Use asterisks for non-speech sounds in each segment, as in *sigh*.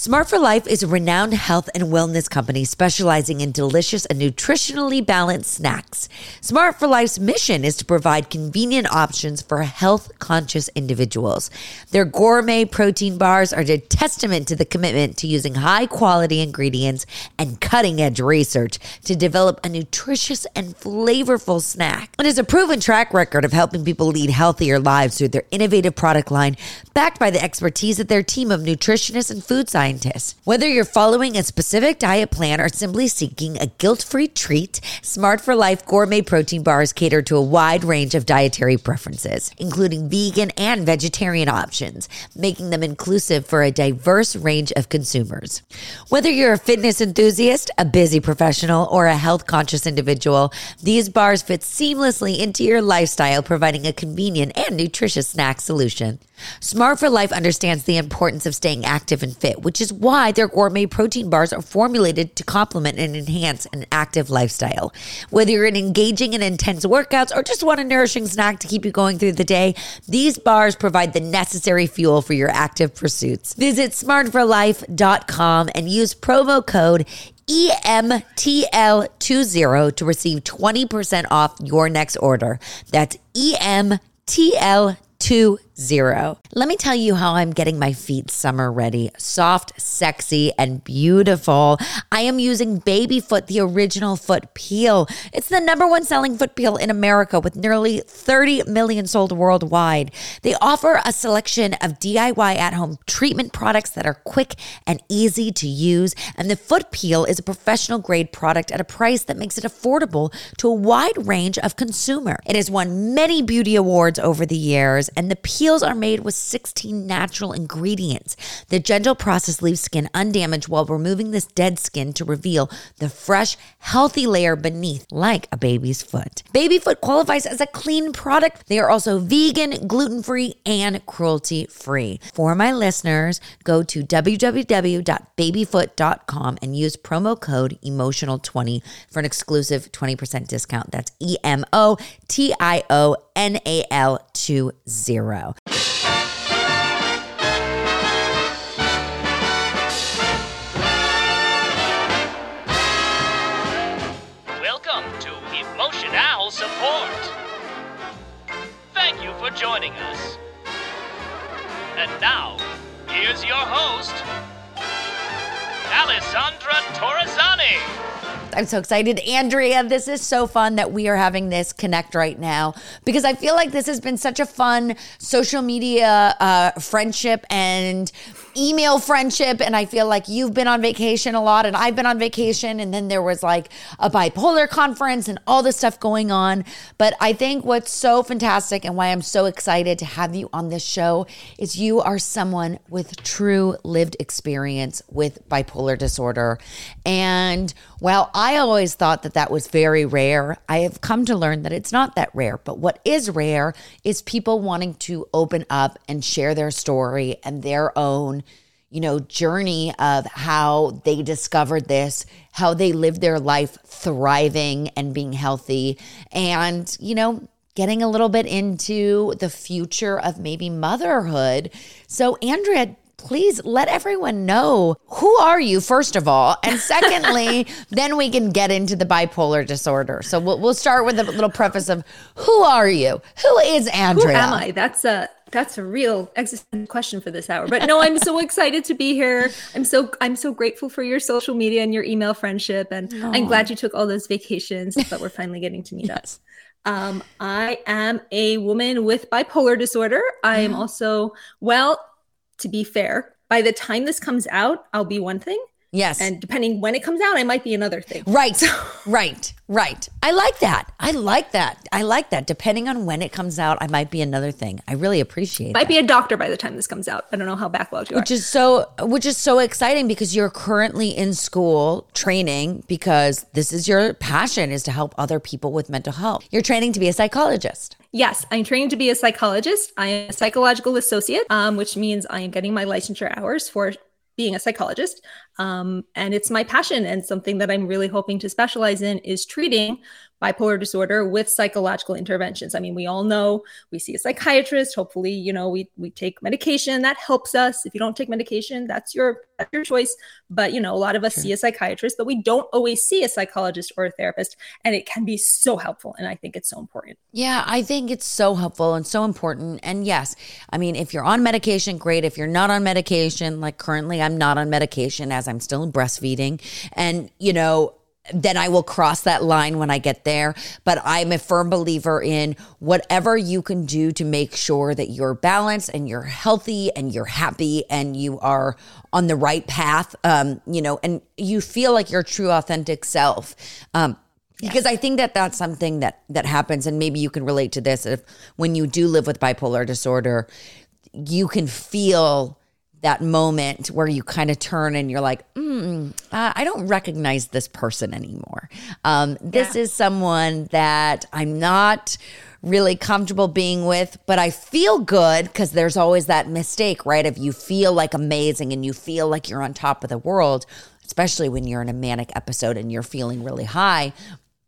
Smart for Life is a renowned health and wellness company specializing in delicious and nutritionally balanced snacks. Smart for Life's mission is to provide convenient options for health conscious individuals. Their gourmet protein bars are a testament to the commitment to using high quality ingredients and cutting edge research to develop a nutritious and flavorful snack. It has a proven track record of helping people lead healthier lives through their innovative product line, backed by the expertise of their team of nutritionists and food scientists Whether you're following a specific diet plan or simply seeking a guilt free treat, Smart for Life gourmet protein bars cater to a wide range of dietary preferences, including vegan and vegetarian options, making them inclusive for a diverse range of consumers. Whether you're a fitness enthusiast, a busy professional, or a health conscious individual, these bars fit seamlessly into your lifestyle, providing a convenient and nutritious snack solution. Smart for Life understands the importance of staying active and fit, which is why their gourmet protein bars are formulated to complement and enhance an active lifestyle. Whether you're in engaging in intense workouts or just want a nourishing snack to keep you going through the day, these bars provide the necessary fuel for your active pursuits. Visit smartforlife.com and use promo code EMTL20 to receive 20% off your next order. That's EMTL20 zero. Let me tell you how I'm getting my feet summer ready. Soft, sexy, and beautiful. I am using Babyfoot, the original foot peel. It's the number one selling foot peel in America with nearly 30 million sold worldwide. They offer a selection of DIY at home treatment products that are quick and easy to use. And the foot peel is a professional grade product at a price that makes it affordable to a wide range of consumer. It has won many beauty awards over the years, and the peel Peels are made with 16 natural ingredients. The gentle process leaves skin undamaged while removing this dead skin to reveal the fresh, healthy layer beneath, like a baby's foot. Baby foot qualifies as a clean product. They are also vegan, gluten free, and cruelty free. For my listeners, go to www.babyfoot.com and use promo code emotional20 for an exclusive 20% discount. That's E M O T I O N A L 20 you so excited. Andrea, this is so fun that we are having this connect right now because I feel like this has been such a fun social media uh, friendship and email friendship. And I feel like you've been on vacation a lot and I've been on vacation. And then there was like a bipolar conference and all this stuff going on. But I think what's so fantastic and why I'm so excited to have you on this show is you are someone with true lived experience with bipolar disorder. And while I always thought that that was very rare, I have come to learn that it's not that rare. But what is rare is people wanting to open up and share their story and their own, you know, journey of how they discovered this, how they lived their life thriving and being healthy, and, you know, getting a little bit into the future of maybe motherhood. So, Andrea, please let everyone know who are you first of all? And *laughs* secondly then we can get into the bipolar disorder. So we'll, we'll start with a little preface of who are you? Who is andrea who am i? That's a that's a real existential question for this hour but no i'm so excited to be here i'm so i'm so grateful for your social media and your email friendship and Aww. i'm glad you took all those vacations but we're finally getting to meet yes. us um, I am a woman with bipolar disorder. I am also, well, to be fair, by the time this comes out, I'll be one thing. Yes. And depending when it comes out, I might be another thing. Right. *laughs* right. Right. I like that. I like that. I like that. Depending on when it comes out, I might be another thing. I really appreciate it. Might that. be a doctor by the time this comes out. I don't know how backlogged you which are. Which is so which is so exciting because you're currently in school training because this is your passion is to help other people with mental health. You're training to be a psychologist. Yes, I'm training to be a psychologist. I am a psychological associate, um, which means I am getting my licensure hours for being a psychologist. Um, and it's my passion and something that I'm really hoping to specialize in is treating bipolar disorder with psychological interventions. I mean, we all know we see a psychiatrist. Hopefully, you know, we we take medication that helps us. If you don't take medication, that's your that's your choice. But you know, a lot of us sure. see a psychiatrist, but we don't always see a psychologist or a therapist, and it can be so helpful. And I think it's so important. Yeah, I think it's so helpful and so important. And yes, I mean, if you're on medication, great. If you're not on medication, like currently, I'm not on medication as I'm still breastfeeding, and you know then I will cross that line when I get there. But I'm a firm believer in whatever you can do to make sure that you're balanced and you're healthy and you're happy and you are on the right path, um, you know, and you feel like your true authentic self. Um, yes. Because I think that that's something that that happens, and maybe you can relate to this. If when you do live with bipolar disorder, you can feel that moment where you kind of turn and you're like, mm, uh, I don't recognize this person anymore. Um, this yeah. is someone that I'm not really comfortable being with, but I feel good because there's always that mistake, right? If you feel like amazing and you feel like you're on top of the world, especially when you're in a manic episode and you're feeling really high.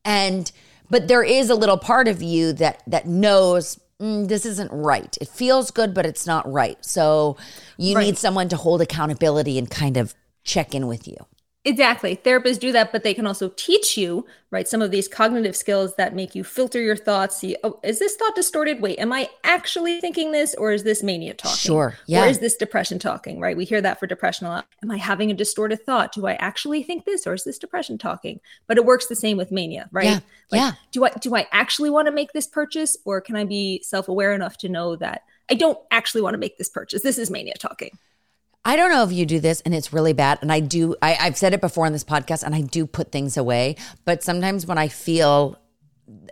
And, but there is a little part of you that, that knows mm, this isn't right. It feels good, but it's not right. So you right. need someone to hold accountability and kind of check in with you. Exactly. Therapists do that, but they can also teach you, right, some of these cognitive skills that make you filter your thoughts. See, oh, is this thought distorted? Wait, am I actually thinking this or is this mania talking? Sure. Yeah. Or is this depression talking, right? We hear that for depression a lot. Am I having a distorted thought? Do I actually think this or is this depression talking? But it works the same with mania, right? Yeah. Like, yeah. Do I do I actually want to make this purchase or can I be self-aware enough to know that I don't actually want to make this purchase? This is mania talking. I don't know if you do this and it's really bad. And I do, I, I've said it before in this podcast and I do put things away. But sometimes when I feel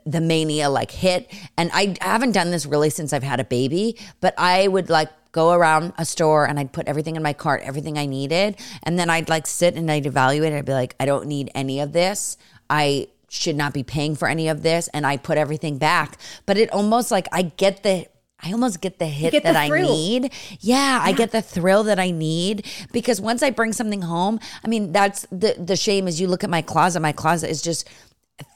the mania like hit, and I haven't done this really since I've had a baby, but I would like go around a store and I'd put everything in my cart, everything I needed. And then I'd like sit and I'd evaluate it. I'd be like, I don't need any of this. I should not be paying for any of this. And I put everything back. But it almost like I get the I almost get the hit get that the I need. Yeah, yeah, I get the thrill that I need because once I bring something home, I mean, that's the the shame is you look at my closet, my closet is just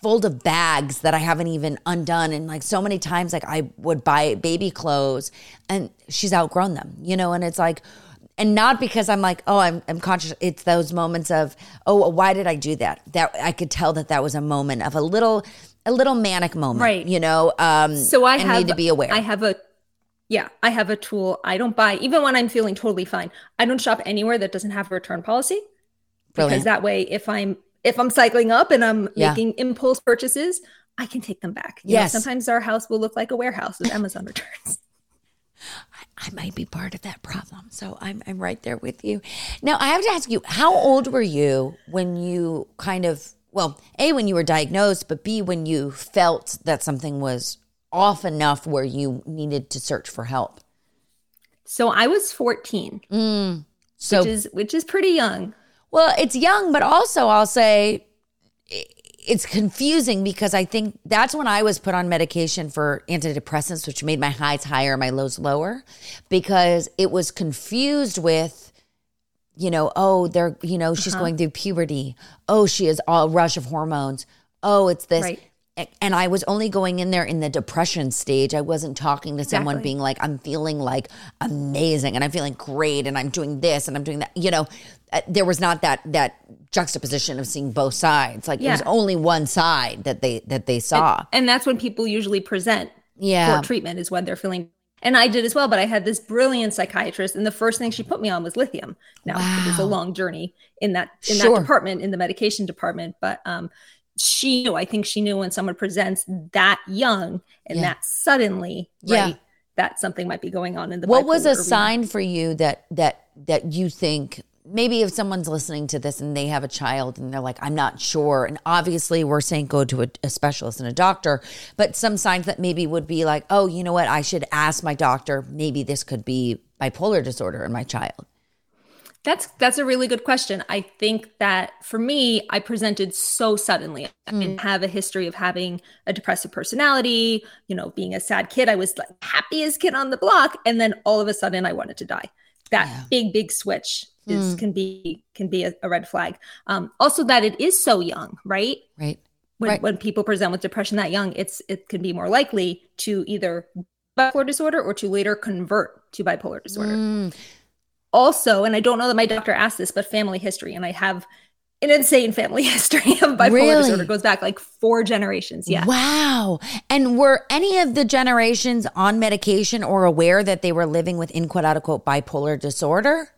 full of bags that I haven't even undone and like so many times like I would buy baby clothes and she's outgrown them, you know, and it's like and not because I'm like, oh, I'm, I'm conscious. It's those moments of, oh, why did I do that? That I could tell that that was a moment of a little, a little manic moment, right? You know, um, so I have, need to be aware. I have a yeah, I have a tool. I don't buy, even when I'm feeling totally fine, I don't shop anywhere that doesn't have a return policy. Brilliant. Because that way, if I'm if I'm cycling up and I'm yeah. making impulse purchases, I can take them back. You yes. Know, sometimes our house will look like a warehouse with Amazon *laughs* returns. I, I might be part of that problem. So I'm I'm right there with you. Now I have to ask you, how old were you when you kind of well, A, when you were diagnosed, but B, when you felt that something was off enough where you needed to search for help? So I was 14. Mm, so which is which is pretty young. Well, it's young, but also I'll say it's confusing because I think that's when I was put on medication for antidepressants, which made my highs higher, my lows lower, because it was confused with, you know, oh, they're, you know, she's uh-huh. going through puberty. Oh, she has a rush of hormones. Oh, it's this. Right and I was only going in there in the depression stage. I wasn't talking to someone exactly. being like, I'm feeling like amazing and I'm feeling great and I'm doing this and I'm doing that. You know, uh, there was not that that juxtaposition of seeing both sides. Like yeah. it was only one side that they that they saw. And, and that's when people usually present yeah. for treatment is when they're feeling and I did as well, but I had this brilliant psychiatrist, and the first thing she put me on was lithium. Now wow. it was a long journey in that in sure. that department, in the medication department, but um, she knew, I think she knew when someone presents that young and yeah. that suddenly, right? Yeah. That something might be going on in the. What was a arena. sign for you that that that you think maybe if someone's listening to this and they have a child and they're like, I'm not sure. And obviously, we're saying go to a, a, specialist and a doctor, but some signs that maybe would be like, oh, you know what? I should ask my doctor. Maybe this could be bipolar disorder in my child. That's that's a really good question. I think that for me, I presented so suddenly. I didn't hmm. have a history of having a depressive personality, you know, being a sad kid. I was like happiest kid on the block, and then all of a sudden, I wanted to die. That yeah. big, big switch is mm. can be can be a, a red flag. Um, also, that it is so young, right? Right. when, Right. when people present with depression that young, it's it can be more likely to either bipolar disorder or to later convert to bipolar disorder. Mm, Also, and I don't know that my doctor asked this, but family history, and I have an insane family *laughs* history of bipolar Really? disorder. It goes back like four generations. Yeah. Wow. And were any of the generations on medication or aware that they were living with in quote unquote bipolar disorder?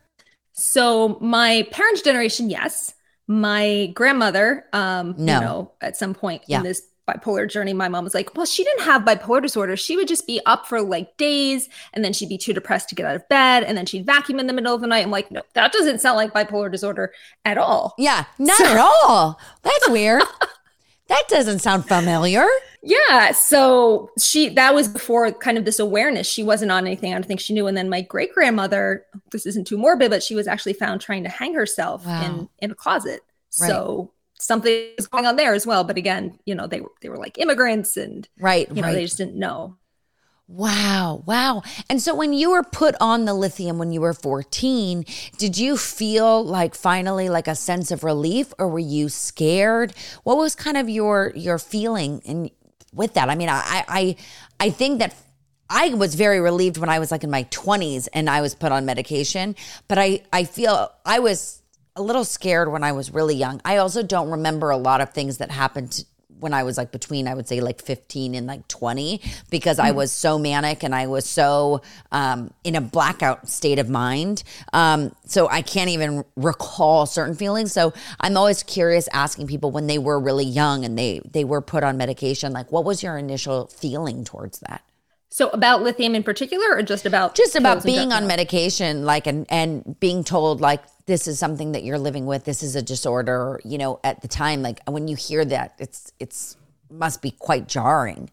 So my parents' generation, yes. My grandmother, um, No. you know, at some point Yeah. in this bipolar journey, my mom was like, "Well, she didn't have bipolar disorder. She would just be up for like days, and then she'd be too depressed to get out of bed, and then she'd vacuum in the middle of the night." I'm like, "No, that doesn't sound like bipolar disorder at all." Yeah, not at all. That's weird. *laughs* that doesn't sound familiar. Yeah. So she that was before kind of this awareness. She wasn't on anything. I don't think she knew. And then my great grandmother, this isn't too morbid, but she was actually found trying to hang herself Wow. in in a closet. Right. So something was going on there as well. But again, you know, they were they were like immigrants and Right, you know, right. they just didn't know. Wow, wow. And so when you were put on the lithium when you were 14, did you feel like finally like a sense of relief or were you scared? What was kind of your your feeling in with that? I mean, I I I think that I was very relieved when I was like in my 20s and I was put on medication, but I I feel I was a little scared when I was really young. I also don't remember a lot of things that happened when I was like between, I would say like 15 and like 20, because I was so manic and I was so um, in a blackout state of mind. Um, so I can't even recall certain feelings. So I'm always curious asking people when they were really young and they, they were put on medication, like what was your initial feeling towards that? So about lithium in particular, or just about just about being on medication like and and being told like this is something that you're living with this is a disorder you know at the time like when you hear that it's it's must be quite jarring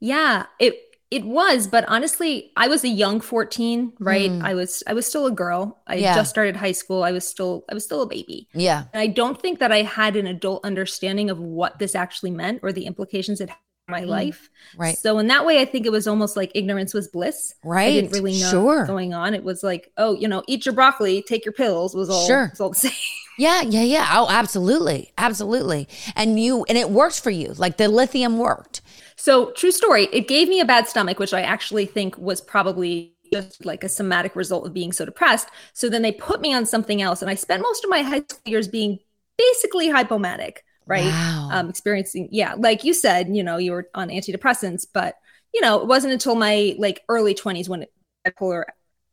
Yeah, it it was, but honestly, I was a young 14, right? Hmm. I was I was still a girl. I. Yeah. just started high school. I was still I was still a baby. yeah And I don't think that I had an adult understanding of what this actually meant or the implications it my life. Mm, right. So in that way, I think it was almost like ignorance was bliss. Right. I didn't really know sure. what was going on. It was like, oh, you know, eat your broccoli, take your pills was all Sure. was all the *laughs* same. yeah yeah yeah oh absolutely absolutely and you and it worked for you like the lithium worked So, true story, it gave me a bad stomach, which I actually think was probably just like a somatic result of being so depressed. So then they put me on something else, and I spent most of my high school years being basically hypomanic, right? Wow. Um, experiencing, yeah, like you said, you know, you were on antidepressants, but you know, it wasn't until my like early 20s when bipolar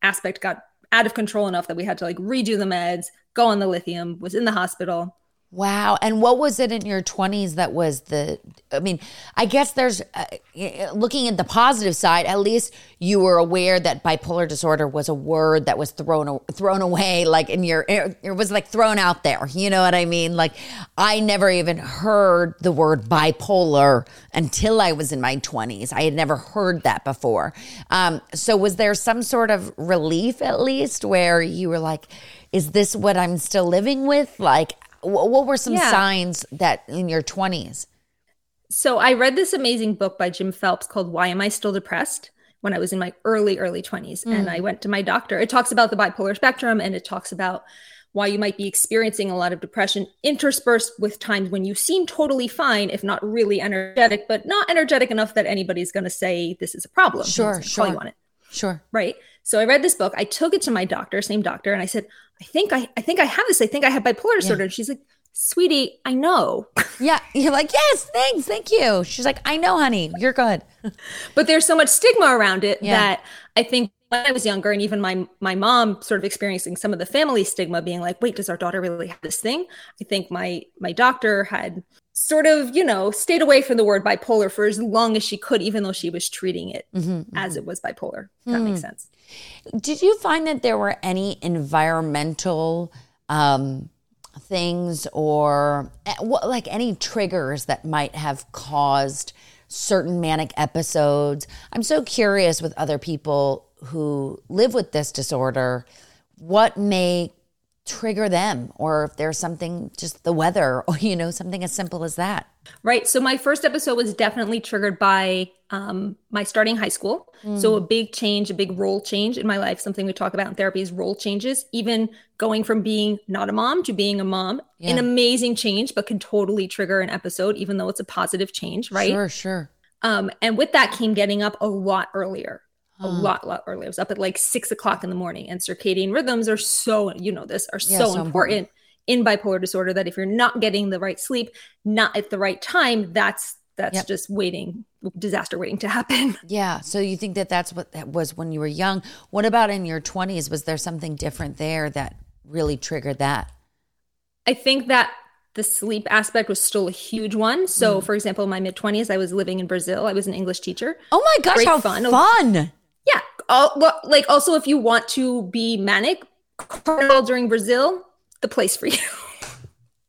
aspect got out of control enough that we had to like redo the meds, go on the lithium, was in the hospital. Wow. And what was it in your 20s that was the, I mean, I guess there's, uh, looking at the positive side, at least you were aware that bipolar disorder was a word that was thrown, thrown away, like in your, it, was like thrown out there. You know what I mean? Like I never even heard the word bipolar until I was in my 20s. I had never heard that before. Um, so was there some sort of relief at least where you were like, is this what I'm still living with? Like, what were some Yeah. signs that in your 20s? So I read this amazing book by Jim Phelps called Why Am I Still Depressed? when I was in my early, early 20s. And mm. I went to my doctor. It talks about the bipolar spectrum and it talks about why you might be experiencing a lot of depression interspersed with times when you seem totally fine, if not really energetic, but not energetic enough that anybody's going to say this is a problem. Sure, gonna Call sure. you on it. Sure. Right. So I read this book. I took it to my doctor, same doctor, and I said, I think I, I think I have this. I think I have bipolar disorder. And she's like, sweetie, I know. *laughs* Yeah. You're like, yes, thanks. Thank you. She's like, I know, honey. You're good. *laughs* but there's so much stigma around it Yeah. that I think when I was younger, and even my my mom sort of experiencing some of the family stigma, being like, "Wait, does our daughter really have this thing?" I think my my doctor had sort of you know stayed away from the word bipolar for as long as she could, even though she was treating it Mm-hmm, as it was bipolar. If that makes sense. Did you find that there were any environmental um, things or eh, what, like any triggers that might have caused certain manic episodes? I'm so curious with other people who live with this disorder, what may trigger them? Or if there's something just the weather *laughs* or you know something as simple as that. Right. So my first episode was definitely triggered by um, my starting high school. Mm. so a big change a big role change in my life something we talk about in therapy is role changes even going from being not a mom to being a mom. Yeah. an amazing change but can totally trigger an episode even though it's a positive change right? Sure sure. Um, and with that came getting up a lot earlier a lot, lot earlier. I was up at like six o'clock in the morning, and circadian rhythms are so, you know, this are yeah, so, so, important, important in bipolar disorder that if you're not getting the right sleep, not at the right time, that's that's yep. just waiting disaster waiting to happen *laughs* yeah so you think that that's what that was when you were young what about in your 20s was there something different there that really triggered that i think that the sleep aspect was still a huge one. So, mm. for example, in my mid 20s, I was living in Brazil. I was an English teacher. Oh my gosh, Great how fun. fun. Yeah. All, well, like also if you want to be manic, carnival during Brazil, the place for you. *laughs*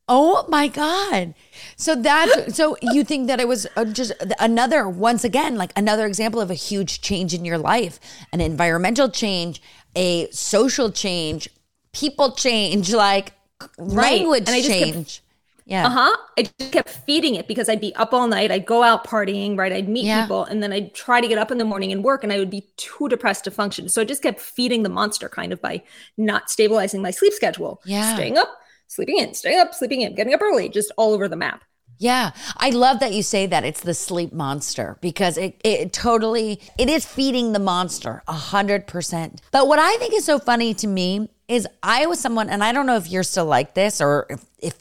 Oh my God. So that so you think that it was uh, just another once again like another example of a huge change in your life, an environmental change, a social change, people change, like right. language change. Yeah. Uh huh. I just kept feeding it because I'd be up all night. I'd go out partying, right? I'd meet yeah. people and then I'd try to get up in the morning and work and I would be too depressed to function. So I just kept feeding the monster kind of by not stabilizing my sleep schedule. Yeah. Staying up, sleeping in, staying up, sleeping in, getting up early, just all over the map. Yeah, I love that you say that it's the sleep monster because it, it totally it is feeding the monster a hundred percent. But what I think is so funny to me is I was someone, and I don't know if you're still like this or if, if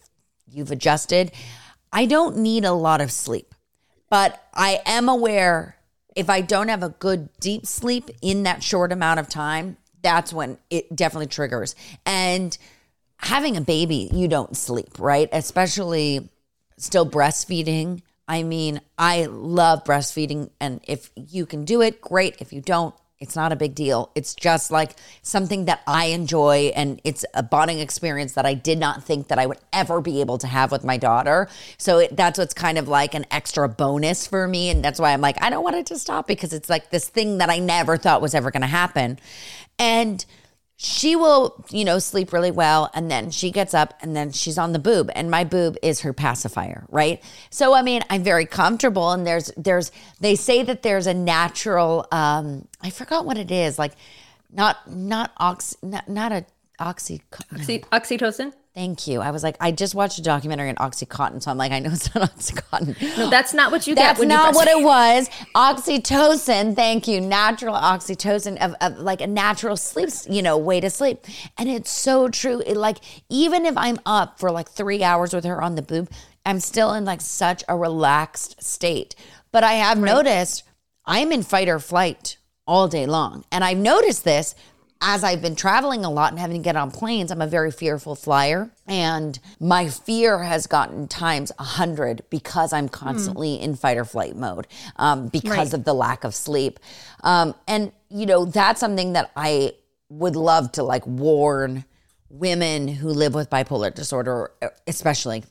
you've adjusted. I don't need a lot of sleep, but I am aware if I don't have a good deep sleep in that short amount of time, that's when it definitely triggers. And having a baby, you don't sleep, right? Especially still breastfeeding. I mean, I love breastfeeding. And if you can do it, great. If you don't, it's not a big deal. It's just like something that I enjoy and it's a bonding experience that I did not think that I would ever be able to have with my daughter. So it, that's what's kind of like an extra bonus for me and that's why I'm like I don't want it to stop because it's like this thing that I never thought was ever going to happen. And she will, you know, sleep really well and then she gets up and then she's on the boob and my boob is her pacifier, right? So I mean, I'm very comfortable and there's there's they say that there's a natural um I forgot what it is, like not not ox not, not a oxy, Oxy oxytocin? Thank you. I was like, I just watched a documentary on Oxycontin, so I'm like, I know *laughs* it's not Oxycontin. No, that's not what you that's get. That's not what it was. Oxytocin. Thank you. Natural oxytocin of, of, like a natural sleep, you know, way to sleep. And it's so true. It like even if I'm up for like three hours with her on the boob, I'm still in like such a relaxed state. But I have right. noticed I'm in fight or flight all day long, and I've noticed this as I've been traveling a lot and having to get on planes, I'm a very fearful flyer. And my fear has gotten times a hundred because I'm constantly mm. in fight or flight mode um, because right. of the lack of sleep. Um, and, you know, that's something that I would love to like warn women who live with bipolar disorder, especially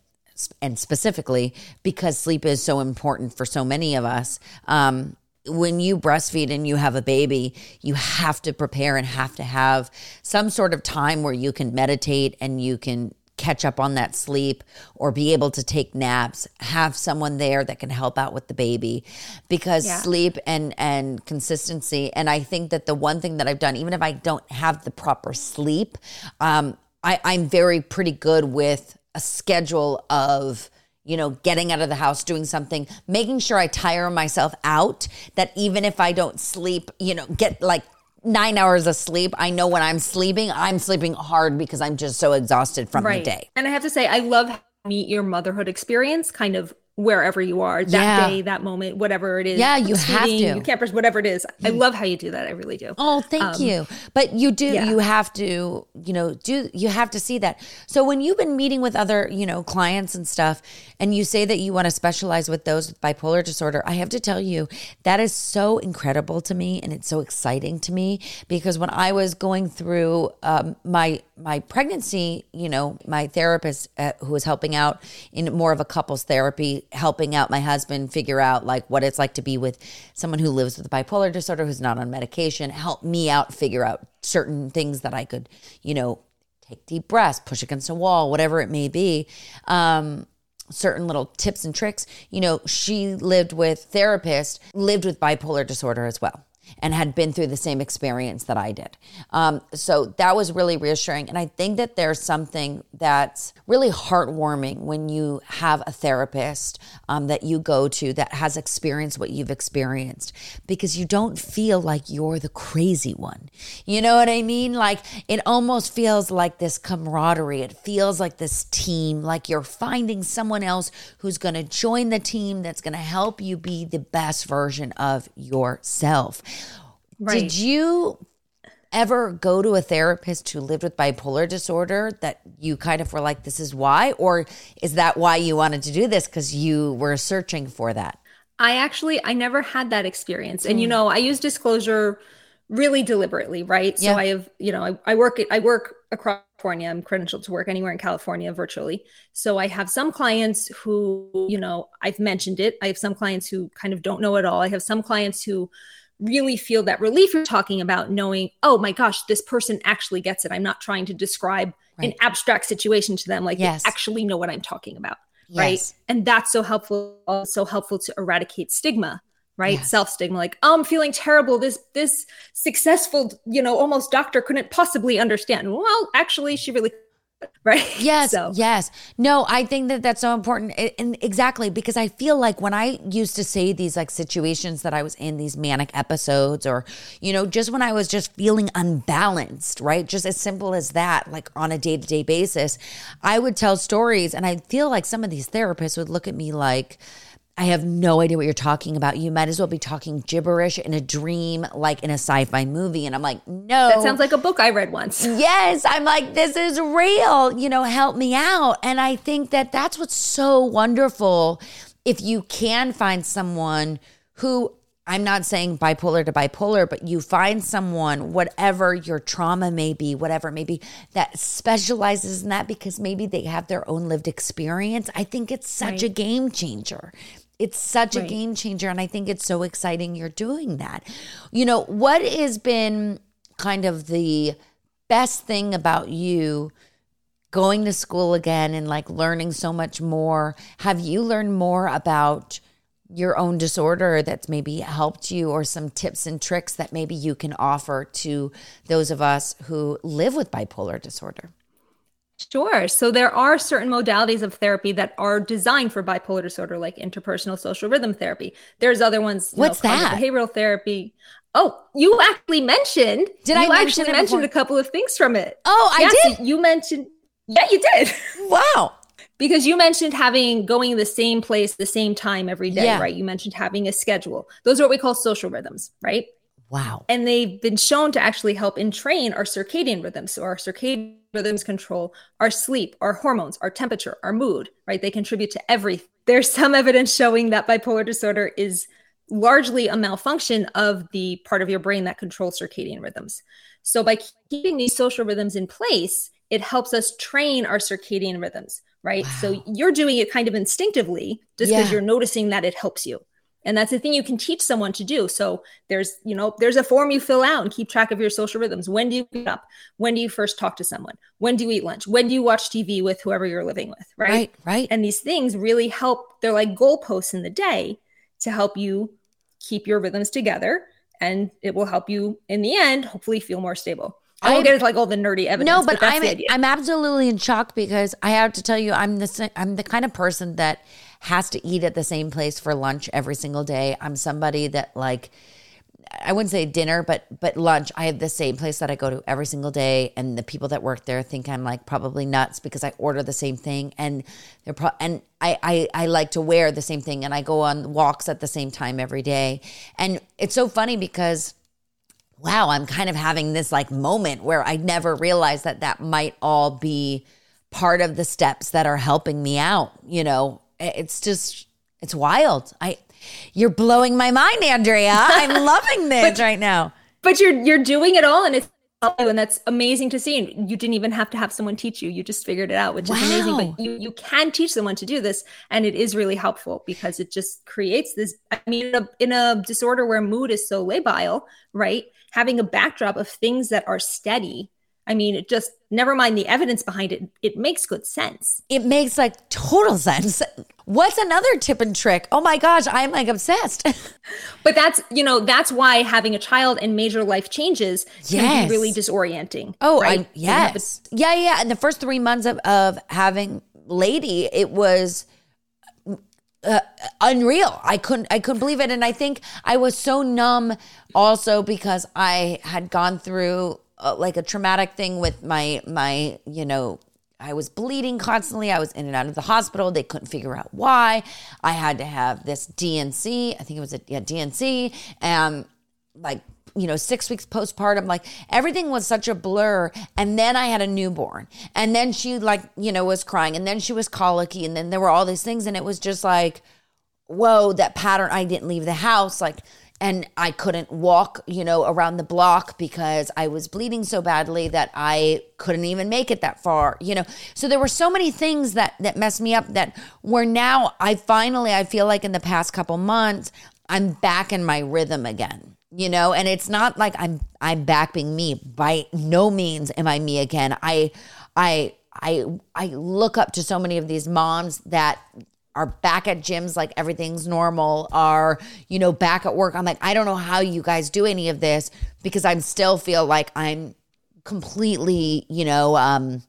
and specifically because sleep is so important for so many of us. Um, when you breastfeed and you have a baby, you have to prepare and have to have some sort of time where you can meditate and you can catch up on that sleep or be able to take naps have someone there that can help out with the baby because yeah. sleep and and consistency and i think that the one thing that i've done even if i don't have the proper sleep um i i'm very pretty good with a schedule of you know, getting out of the house, doing something, making sure I tire myself out that even if I don't sleep, you know, get like nine hours of sleep, I know when I'm sleeping, I'm sleeping hard because I'm just so exhausted from right. the day. And I have to say, I love meet your motherhood experience kind of wherever you are that yeah. day, that moment, whatever it is. Yeah, you have to. Campers, whatever it is. I love how you do that. I really do. Oh, thank um, you. But you do, yeah. you have to, you know, do, you have to see that. So when you've been meeting with other, you know, clients and stuff, and you say that you want to specialize with those with bipolar disorder, I have to tell you, that is so incredible to me. And it's so exciting to me because when I was going through um, my, my pregnancy, you know, my therapist uh, who was helping out in more of a couples therapy helping out my husband figure out like what it's like to be with someone who lives with bipolar disorder who's not on medication help me out figure out certain things that i could you know take deep breaths, push against a wall, whatever it may be. Um, certain little tips and tricks. You know, she lived with therapist, lived with bipolar disorder as well and had been through the same experience that I did. Um, so that was really reassuring. And I think that there's something that's really heartwarming when you have a therapist um, that you go to that has experienced what you've experienced because you don't feel like you're the crazy one. You know what I mean? Like it almost feels like this camaraderie. It feels like this team, like you're finding someone else who's going to join the team that's going to help you be the best version of yourself. Right. Did you ever go to a therapist who lived with bipolar disorder that you kind of were like, this is why? Or is that why you wanted to do this? Because you were searching for that? I actually, I never had that experience. And, you hmm. know, I use disclosure really deliberately, right? So yeah. I have, you know, I, I work, I work across California. I'm credentialed to work anywhere in California virtually. So I have some clients who, you know, I've mentioned it. I have some clients who kind of don't know at all. I have some clients who, really feel that relief you're talking about, knowing, oh my gosh, this person actually gets it. I'm not trying to describe right. an abstract situation to them. Like yes. they actually know what I'm talking about. Yes. Right. And that's so helpful, also helpful to eradicate stigma right yes. self stigma like oh i'm feeling terrible this this successful you know almost doctor couldn't possibly understand well actually she really *laughs* right? Yes so. yes. No i think that that's so important. And exactly because i feel like when i used to say these like situations that i was in these manic episodes or you know just when i was just feeling unbalanced right? Just as simple as that like on a day-to-day basis i would tell stories and i feel like some of these therapists would look at me like I have no idea what you're talking about. You might as well be talking gibberish in a dream, like in a sci fi movie. And I'm like, no. That sounds like a book I read once. *laughs* Yes. I'm like, this is real. You know, help me out. And I think that that's what's so wonderful. If you can find someone who I'm not saying bipolar to bipolar, but you find someone, whatever your trauma may be, whatever it may be, that specializes in that because maybe they have their own lived experience. I think it's such right. a game changer. It's such right. a game changer. And I think it's so exciting you're doing that. You know, what has been kind of the best thing about you going to school again and like learning so much more? Have you learned more about your own disorder that's maybe helped you or some tips and tricks that maybe you can offer to those of us who live with bipolar disorder? Sure. So there are certain modalities of therapy that are designed for bipolar disorder, like interpersonal social rhythm therapy. There's other ones. What's know, that? Behavioral therapy. Oh, you actually mentioned. Did I mention actually mentioned a couple of things from it? Oh, I yes, did. You mentioned. Yeah, you did. *laughs* Wow. because you mentioned having going the same place the same time every day, yeah. right? You mentioned having a schedule. Those are what we call social rhythms, right? Wow. And they've been shown to actually help entrain our circadian rhythms. So our circadian rhythms control our sleep, our hormones, our temperature, our mood, right? They contribute to everything. *laughs* There's some evidence showing that bipolar disorder is largely a malfunction of the part of your brain that controls circadian rhythms. So by keeping these social rhythms in place, it helps us train our circadian rhythms, right? Wow. So you're doing it kind of instinctively just because yeah. you're noticing that it helps you and that's the thing you can teach someone to do. So there's you know there's a form you fill out and keep track of your social rhythms. When do you get up? When do you first talk to someone? When do you eat lunch? When do you watch tv with whoever you're living with right? Right, right. and these things really help they're like goalposts in the day to help you keep your rhythms together. And it will help you in the end hopefully feel more stable. I won't get into like all the nerdy evidence. No, but, but I'm I'm absolutely in shock because I have to tell you I'm the I'm the kind of person that has to eat at the same place for lunch every single day. I'm somebody that like I wouldn't say dinner, but but lunch. I have the same place that I go to every single day, and the people that work there think I'm like probably nuts because I order the same thing, and they're pro- and I, I I like to wear the same thing, and I go on walks at the same time every day, and it's so funny because wow, I'm kind of having this like moment where I never realized that that might all be part of the steps that are helping me out, you know, Eh, it's just it's wild. I you're blowing my mind, Andrea. I'm *laughs* loving this but, right now. But you're you're doing it all and it's and that's amazing to see. And you didn't even have to have someone teach you. You just figured it out, which wow. is amazing. But you, you can teach someone to do this. And it is really helpful because it just creates this. I mean, in a, in a disorder where mood is so labile, right? Having a backdrop of things that are steady I mean, it just never mind the evidence behind it. It makes good sense. It makes like total sense. What's another tip and trick? Oh my gosh, I'm like obsessed. *laughs* but that's, you know, that's why having a child and major life changes can be really disorienting. Oh, right? I, yes. Yeah, yeah. And the first three months of, of having Lady, it was uh, unreal. I couldn't, I couldn't believe it. And I think I was so numb also because I had gone through uh, like a traumatic thing with my, my, you know, I was bleeding constantly. I was in and out of the hospital. They couldn't figure out why. I had to have this DNC. I think it was a yeah, DNC. And like you know six weeks postpartum like everything was such a blur and then i had a newborn and then she like you know was crying and then she was colicky and then there were all these things and it was just like whoa that pattern i didn't leave the house like and i couldn't walk you know around the block because i was bleeding so badly that i couldn't even make it that far you know. So there were so many things that that messed me up that were now i finally i feel like in the past couple months i'm back in my rhythm again you know. And it's not like i'm i'm back being me by no means am i me again. I i i i look up to so many of these moms that are back at gyms like everything's normal are you know back at work i'm like i don't know how you guys do any of this because i'm still feel like i'm completely you know um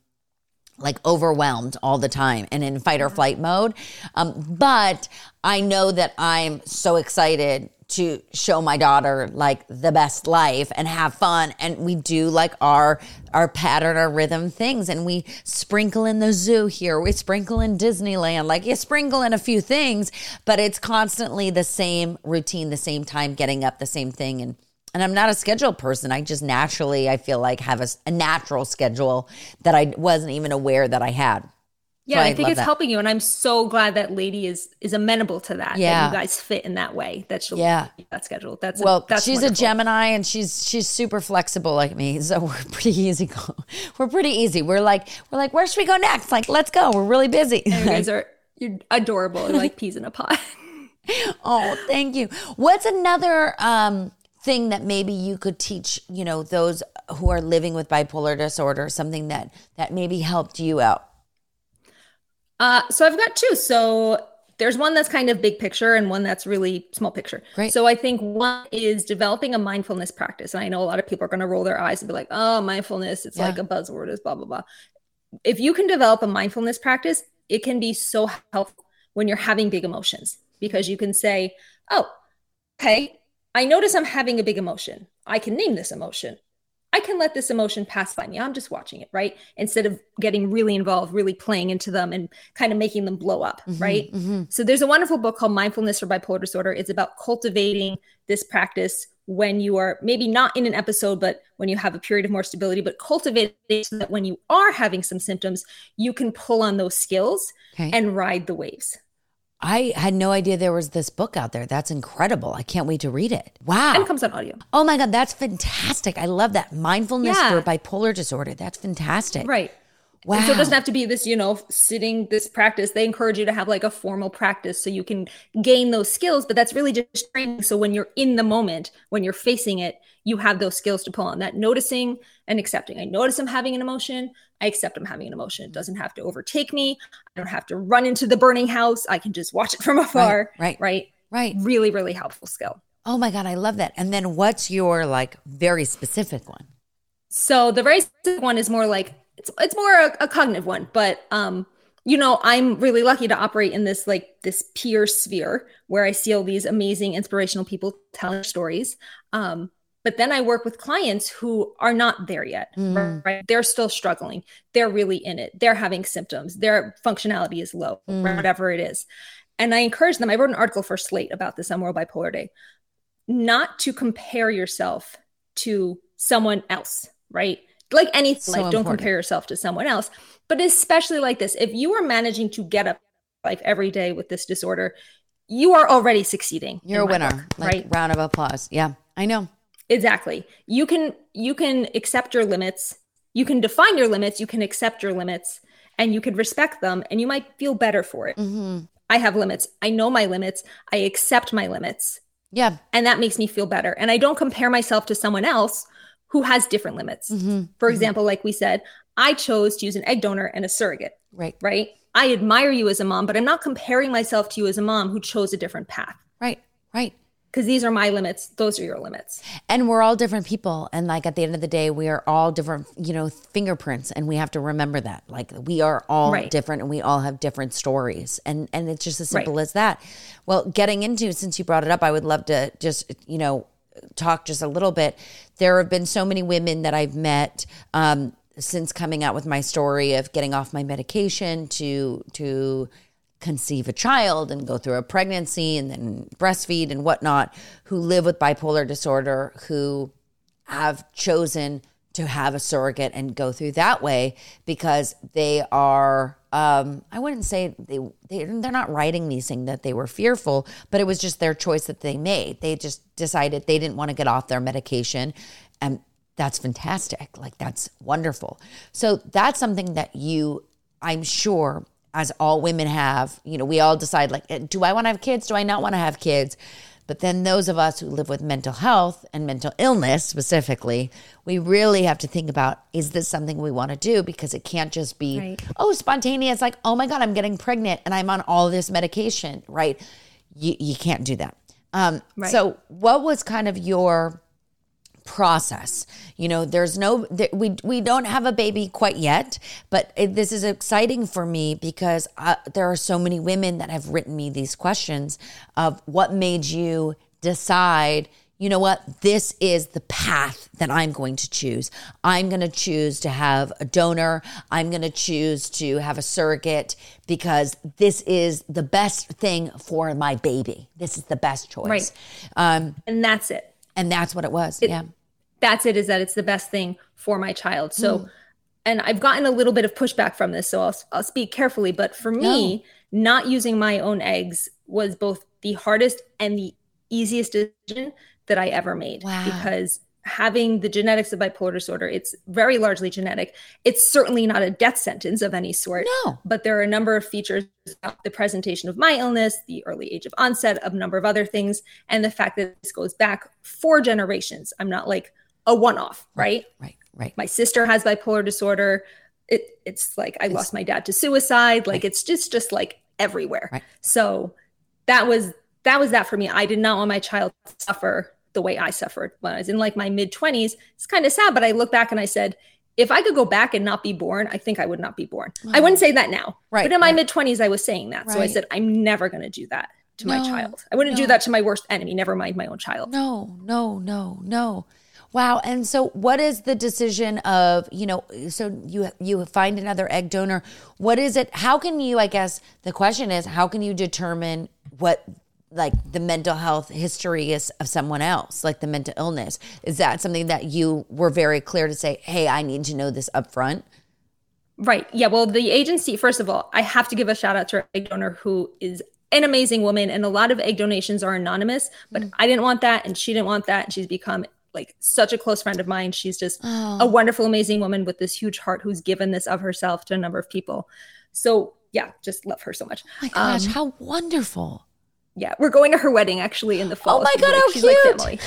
like overwhelmed all the time and in fight or flight mode. Um, but I know that I'm so excited to show my daughter like the best life and have fun. And we do like our our pattern our rhythm things. And we sprinkle in the zoo here. We sprinkle in disneyland. Like you sprinkle in a few things but it's constantly the same routine the same time getting up the same thing. And and I'm not a scheduled person. I just naturally, I feel like have a natural schedule that I wasn't even aware that I had. Yeah, So I I think it's that. helping you, and I'm so glad that Lady is is amenable to that. Yeah. that you guys fit in that way. That she'll Yeah. that schedule. That's Well, that's she's a. Gemini and she's she's super flexible like me, so *laughs* we're pretty easy. Go. We're pretty easy. We're like we're like, where should we go next? Like, let's go. We're really busy. You guys *laughs* are you're adorable, You're like peas in a pod. *laughs* oh, thank you. What's another um, thing that maybe you could teach? You know, those who are living with bipolar disorder, something that that maybe helped you out. Uh, so I've got two. So there's one that's kind of big picture and one that's really small picture. Great. So I think one is developing a mindfulness practice. And I know a lot of people are going to roll their eyes and be like, oh, mindfulness, it's Yeah. like a buzzword, is blah, blah, blah. If you can develop a mindfulness practice, it can be so helpful when you're having big emotions because you can say, oh, okay, I notice I'm having a big emotion. I can name this emotion. I can let this emotion pass by me. I'm just watching it, right? Instead of getting really involved, really playing into them and kind of making them blow up, right? mhm. So there's a wonderful book called Mindfulness for Bipolar Disorder. It's about cultivating this practice when you are maybe not in an episode, but when you have a period of more stability, but cultivate it so that when you are having some symptoms, you can pull on those skills Okay. and ride the waves. I had no idea there was this book out there. That's incredible. I can't wait to read it. Wow. And it comes on audio. Oh my God, that's fantastic. I love that. Mindfulness Yeah. for bipolar disorder. That's fantastic. Right. Wow. And so it doesn't have to be this, you know, sitting this practice. They encourage you to have like a formal practice so you can gain those skills, but that's really just training. So when you're in the moment, when you're facing it, you have those skills to pull on that noticing and accepting. I notice I'm having an emotion. I accept I'm having an emotion. It doesn't have to overtake me. I don't have to run into the burning house. I can just watch it from *laughs* afar. right. Right. right. Really, really helpful skill. Oh my God, I love that. And then what's your like very specific one? So the very specific one is more like it's it's more a, a cognitive one, but um, you know, I'm really lucky to operate in this like this peer sphere where I see all these amazing, inspirational people telling stories. Um, but then I work with clients who are not there yet, Mm. right? They're still struggling. They're really in it. They're having symptoms. Their functionality is low, Mm. whatever it is. And I encourage them. I wrote an article for Slate about this on World Bipolar Day, not to compare yourself to someone else, right? Like anything, So like don't compare yourself to someone else. But especially like this, if you are managing to get up life every day with this disorder, you are already succeeding. You're a winner. book, like right? round of applause. Yeah, I know. Exactly. You can you can accept your limits. You can define your limits. You can accept your limits, and you can respect them, and you might feel better for it. hmm I have limits. I know my limits. I accept my limits, Yeah. and that makes me feel better. And I don't compare myself to someone else who has different limits. Mm-hmm. For example, like we said, I chose to use an egg donor and a surrogate, Right. right? I admire you as a mom, but I'm not comparing myself to you as a mom who chose a different path Right. Right. Because these are my limits. Those are your limits. And we're all different people. And like at the end of the day, we are all different, you know, fingerprints. And we have to remember that. Like we are all Right. different and we all have different stories. And and it's just as Right. simple as that. Well, getting into since you brought it up, I would love to just, you know, talk just a little bit. There have been so many women that I've met um, since coming out with my story of getting off my medication to to conceive a child and go through a pregnancy and then breastfeed and whatnot who live with bipolar disorder who have chosen to have a surrogate and go through that way because they are um, i wouldn't say they, they they're not writing me saying that they were fearful but it was just their choice that they made. They just decided they didn't want to get off their medication and that's fantastic. Like that's wonderful. So that's something that you i'm sure as all women have you know we all decide like eh, do i want to have kids do i not want to have kids but then those of us who live with mental health and mental illness specifically, we really have to think about is this something we want to do? Because it can't just be, Right. oh, spontaneous, like, oh my God, I'm getting pregnant and I'm on all this medication, right? You, you can't do that. Um, Right. So, what was kind of your process. You know, there's no we we don't have a baby quite yet, but it, this is exciting for me because uh, there are so many women that have written me these questions of what made you decide you know what? This is the path that I'm going to choose. I'm going to choose to have a donor. I'm going to choose to have a surrogate because this is the best thing for my baby. This is the best choice. Right. Um, And that's it. And that's what it was. yeah. that's it is that it's the best thing for my child so hmm. and i've gotten a little bit of pushback from this so i'll, I'll speak carefully but for me not using my own eggs was both the hardest and the easiest decision that i ever made Wow. because having the genetics of bipolar disorder it's very largely genetic it's certainly not a death sentence of any sort No. but there are a number of features the presentation of my illness, the early age of onset, of a number of other things, and the fact that this goes back four generations. I'm not like a one off, right? Right. Right. My sister has bipolar disorder. It, it's like I lost my dad to suicide. Like it's just just like everywhere. Right. So that was that was that for me. I did not want my child to suffer the way I suffered when I was in like my mid 20s. It's kind of sad, but I look back and I said, if I could go back and not be born, I think I would not be born. I wouldn't say that now. Right, But in my right. mid 20s, I was saying that. So I said, I'm never going to do that to my child. I wouldn't no. do that to my worst enemy, never mind my own child. No, no, no, no. Wow. And so what is the decision of, you know, so you you find another egg donor. What is it? How can you, I guess the question is, how can you determine what like the mental health history is of someone else, like the mental illness? Is that something that you were very clear to say, hey, I need to know this up front? Right. Yeah. Well, the agency, first of all, I have to give a shout out to our egg donor who is an amazing woman. And a lot of egg donations are anonymous, but Mm. I didn't want that. And she didn't want that. And she's become like such a close friend of mine. She's just Oh. a wonderful, amazing woman with this huge heart who's given this of herself to a number of people. So, yeah, just love her so much. my gosh, Um, how wonderful. Yeah, we're going to her wedding actually in the fall. Oh my She's God, like- how she's like cute. family.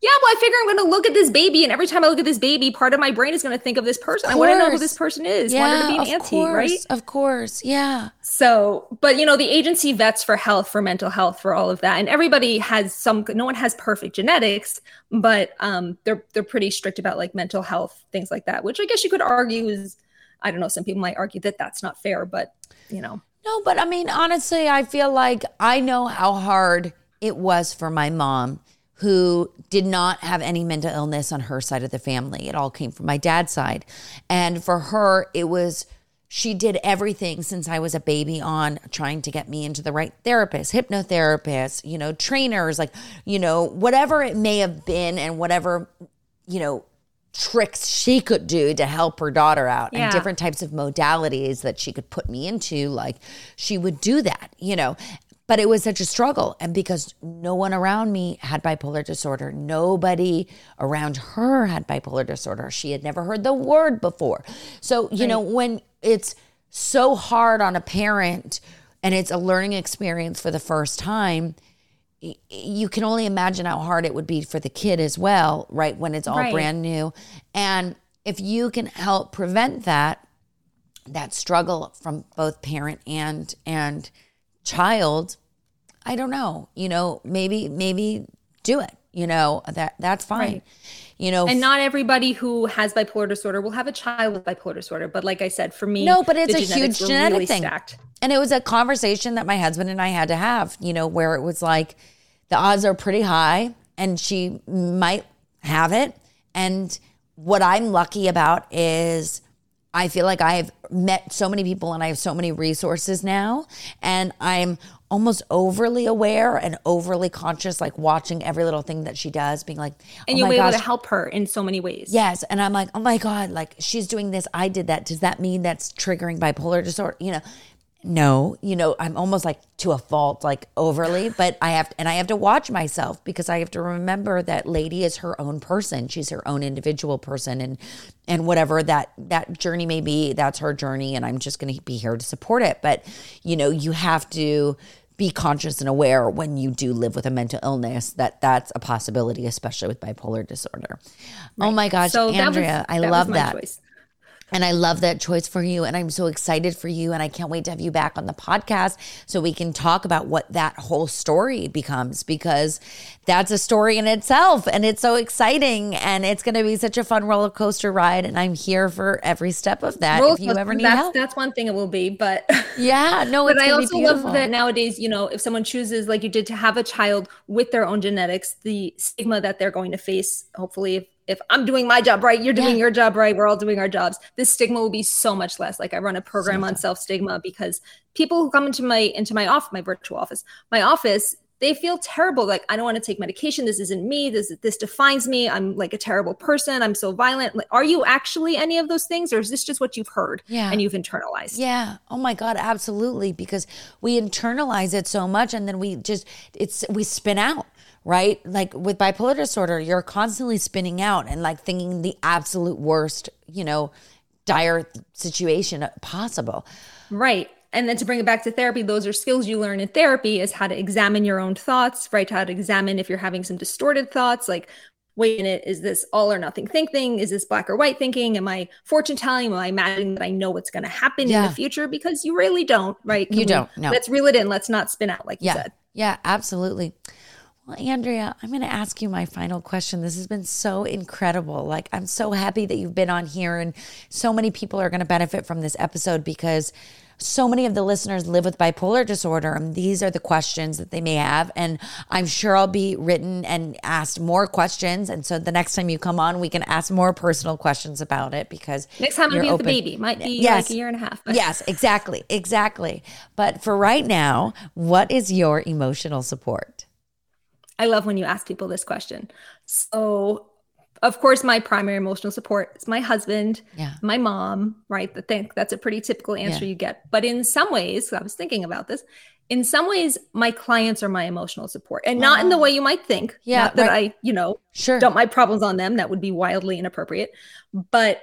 Yeah, well, I figure I'm going to look at this baby, and every time I look at this baby, part of my brain is going to think of this person. I want to know who this person is. want her to be an of auntie, course, right? Of course. Yeah. So, but you know, the agency vets for health, for mental health, for all of that, and everybody has some. No one has perfect genetics, but um, they're they're pretty strict about like mental health things like that. Which I guess you could argue is, I don't know. Some people might argue that that's not fair, but you know, No, but I mean, honestly, I feel like I know how hard it was for my mom, who did not have any mental illness on her side of the family. It all came from my dad's side. And for her, it was, she did everything since I was a baby on trying to get me into the right therapist, hypnotherapist, you know, trainers, like, you know, whatever it may have been and whatever, you know, tricks she could do to help her daughter out and different types of modalities that she could put me into like she would do that you know. But it was such a struggle and because no one around me had bipolar disorder nobody around her had bipolar disorder. She had never heard the word before. So you know when it's so hard on a parent and it's a learning experience for the first time you can only imagine how hard it would be for the kid as well, right? When it's all Right. brand new. And if you can help prevent that, that struggle from both parent and and child, I don't know. You know, maybe maybe do it. You know, that that's fine. Right. You know, And not everybody who has bipolar disorder will have a child with bipolar disorder. But like I said, for me, No, but it's a huge genetic really thing. Stacked. And it was a conversation that my husband and I had to have, you know, where it was like the odds are pretty high and she might have it. And what I'm lucky about is I feel like I've met so many people and I have so many resources now. And I'm almost overly aware and overly conscious, like watching every little thing that she does, being like, And oh be able to help her in so many ways. Yes. And I'm like, oh my God, like she's doing this. I did that. Does that mean that's triggering bipolar disorder? You know, no, you know, I'm almost like to a fault, like overly, but I have, and I have to watch myself because I have to remember that lady is her own person. She's her own individual person and, and whatever that, that journey may be, that's her journey. And I'm just going to be here to support it. But, you know, you have to, be conscious and aware when you do live with a mental illness that that's a possibility, especially with bipolar disorder. Oh my gosh, So that was- Andrea, I love that. choice. And I love that choice for you. And I'm so excited for you. And I can't wait to have you back on the podcast so we can talk about what that whole story becomes because that's a story in itself. And it's so exciting. And it's going to be such a fun roller coaster ride. And I'm here for every step of that Roller if you ever need that's, help. That's one thing it will be, but *laughs* Yeah, no, but I also love that nowadays, you know, if someone chooses, like you did, to have a child with their own genetics, the stigma that they're going to face, hopefully, if, I'm doing my job right, you're doing Yeah. your job right, we're all doing our jobs. This stigma will be so much less. Like I run a program on self stigma because people who come into my into my off my virtual office, my office. They feel terrible. Like I don't want to take medication. This isn't me. This this defines me. I'm like a terrible person. I'm so violent. Like, are you actually any of those things, or is this just what you've heard Yeah. and you've internalized? Yeah. Oh my God, absolutely. Because we internalize it so much and then we just it's we spin out, right? Like with bipolar disorder, you're constantly spinning out and like thinking the absolute worst, you know, dire situation possible. Right. And then to bring it back to therapy, those are skills you learn in therapy is how to examine your own thoughts, right? How to examine if you're having some distorted thoughts, like, wait a minute, is this all or nothing thinking? Is this black or white thinking? Am I fortune telling? Am I imagining that I know what's going to happen in the future? Because you really don't, right? You we- don't, no. Let's reel it in. Let's not spin out, like you said. Yeah, absolutely. Well, Andrea, I'm going to ask you my final question. This has been so incredible. Like, I'm so happy that you've been on here, and so many people are going to benefit from this episode because so many of the listeners live with bipolar disorder, and these are the questions that they may have. And I'm sure I'll be written and asked more questions. And so the next time you come on, we can ask more personal questions about it because Next time I'll be with the baby. Might be Yes. like a year and a half. but- *laughs* Yes, exactly. Exactly. But for right now, what is your emotional support? I love when you ask people this question. So, of course, my primary emotional support is my husband, Yeah. my mom, right? I think that's a pretty typical answer Yeah. you get. But in some ways, I was thinking about this. In some ways, my clients are my emotional support, and not in the way you might think. Yeah, not that right. I, you know, Sure. dump my problems on them. That would be wildly inappropriate. But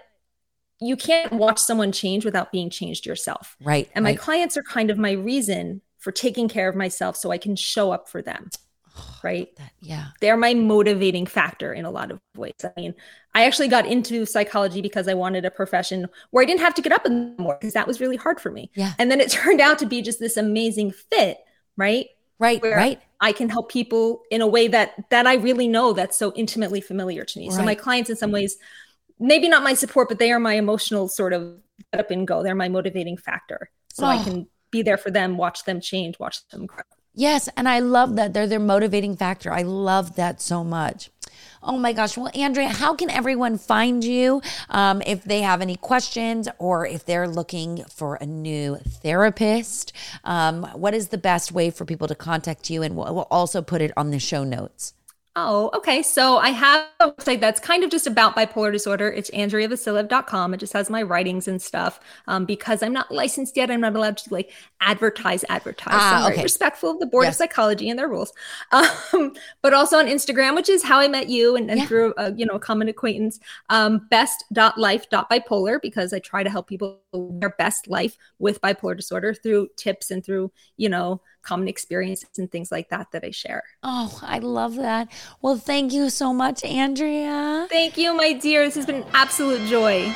you can't watch someone change without being changed yourself. Right. And my right. clients are kind of my reason for taking care of myself so I can show up for them. *sighs* Right That- yeah. they're my motivating factor in a lot of ways. I mean, I actually got into psychology because I wanted a profession where I didn't have to get up in the morning because that was really hard for me. Yeah. And then it *laughs* turned out to be just this amazing fit, right? Right. Where Right. I can help people in a way that that I really know that's so intimately familiar to me. So my clients in some ways maybe not my support, but they are my emotional sort of get up and go. They're my motivating factor. So I Oh. can be there for them, watch them change, watch them grow. Yes. And I love that. They're their motivating factor. I love that so much. Oh my gosh. Well, Andrea, how can everyone find you um, if they have any questions or if they're looking for a new therapist? Um, what is the best way for people to contact you? And we'll, we'll also put it on the show notes. Oh, okay. So I have a website that's kind of just about bipolar disorder. It's andreavassilev.com. It just has my writings and stuff. Um, because I'm not licensed yet, I'm not allowed to like advertise, advertise. Ah, so I'm okay. respectful of the Board Yes. of Psychology and their rules. *laughs* Um, but also on Instagram, which is how I met you and, and Yeah. through a you know a common acquaintance. Um, best.life.bipolar because I try to help people live their best life with bipolar disorder through tips and through you know common experiences and things like that that I share. Oh, I love that. Well, thank you so much, Andrea. Thank you, my dear. This has been an absolute joy.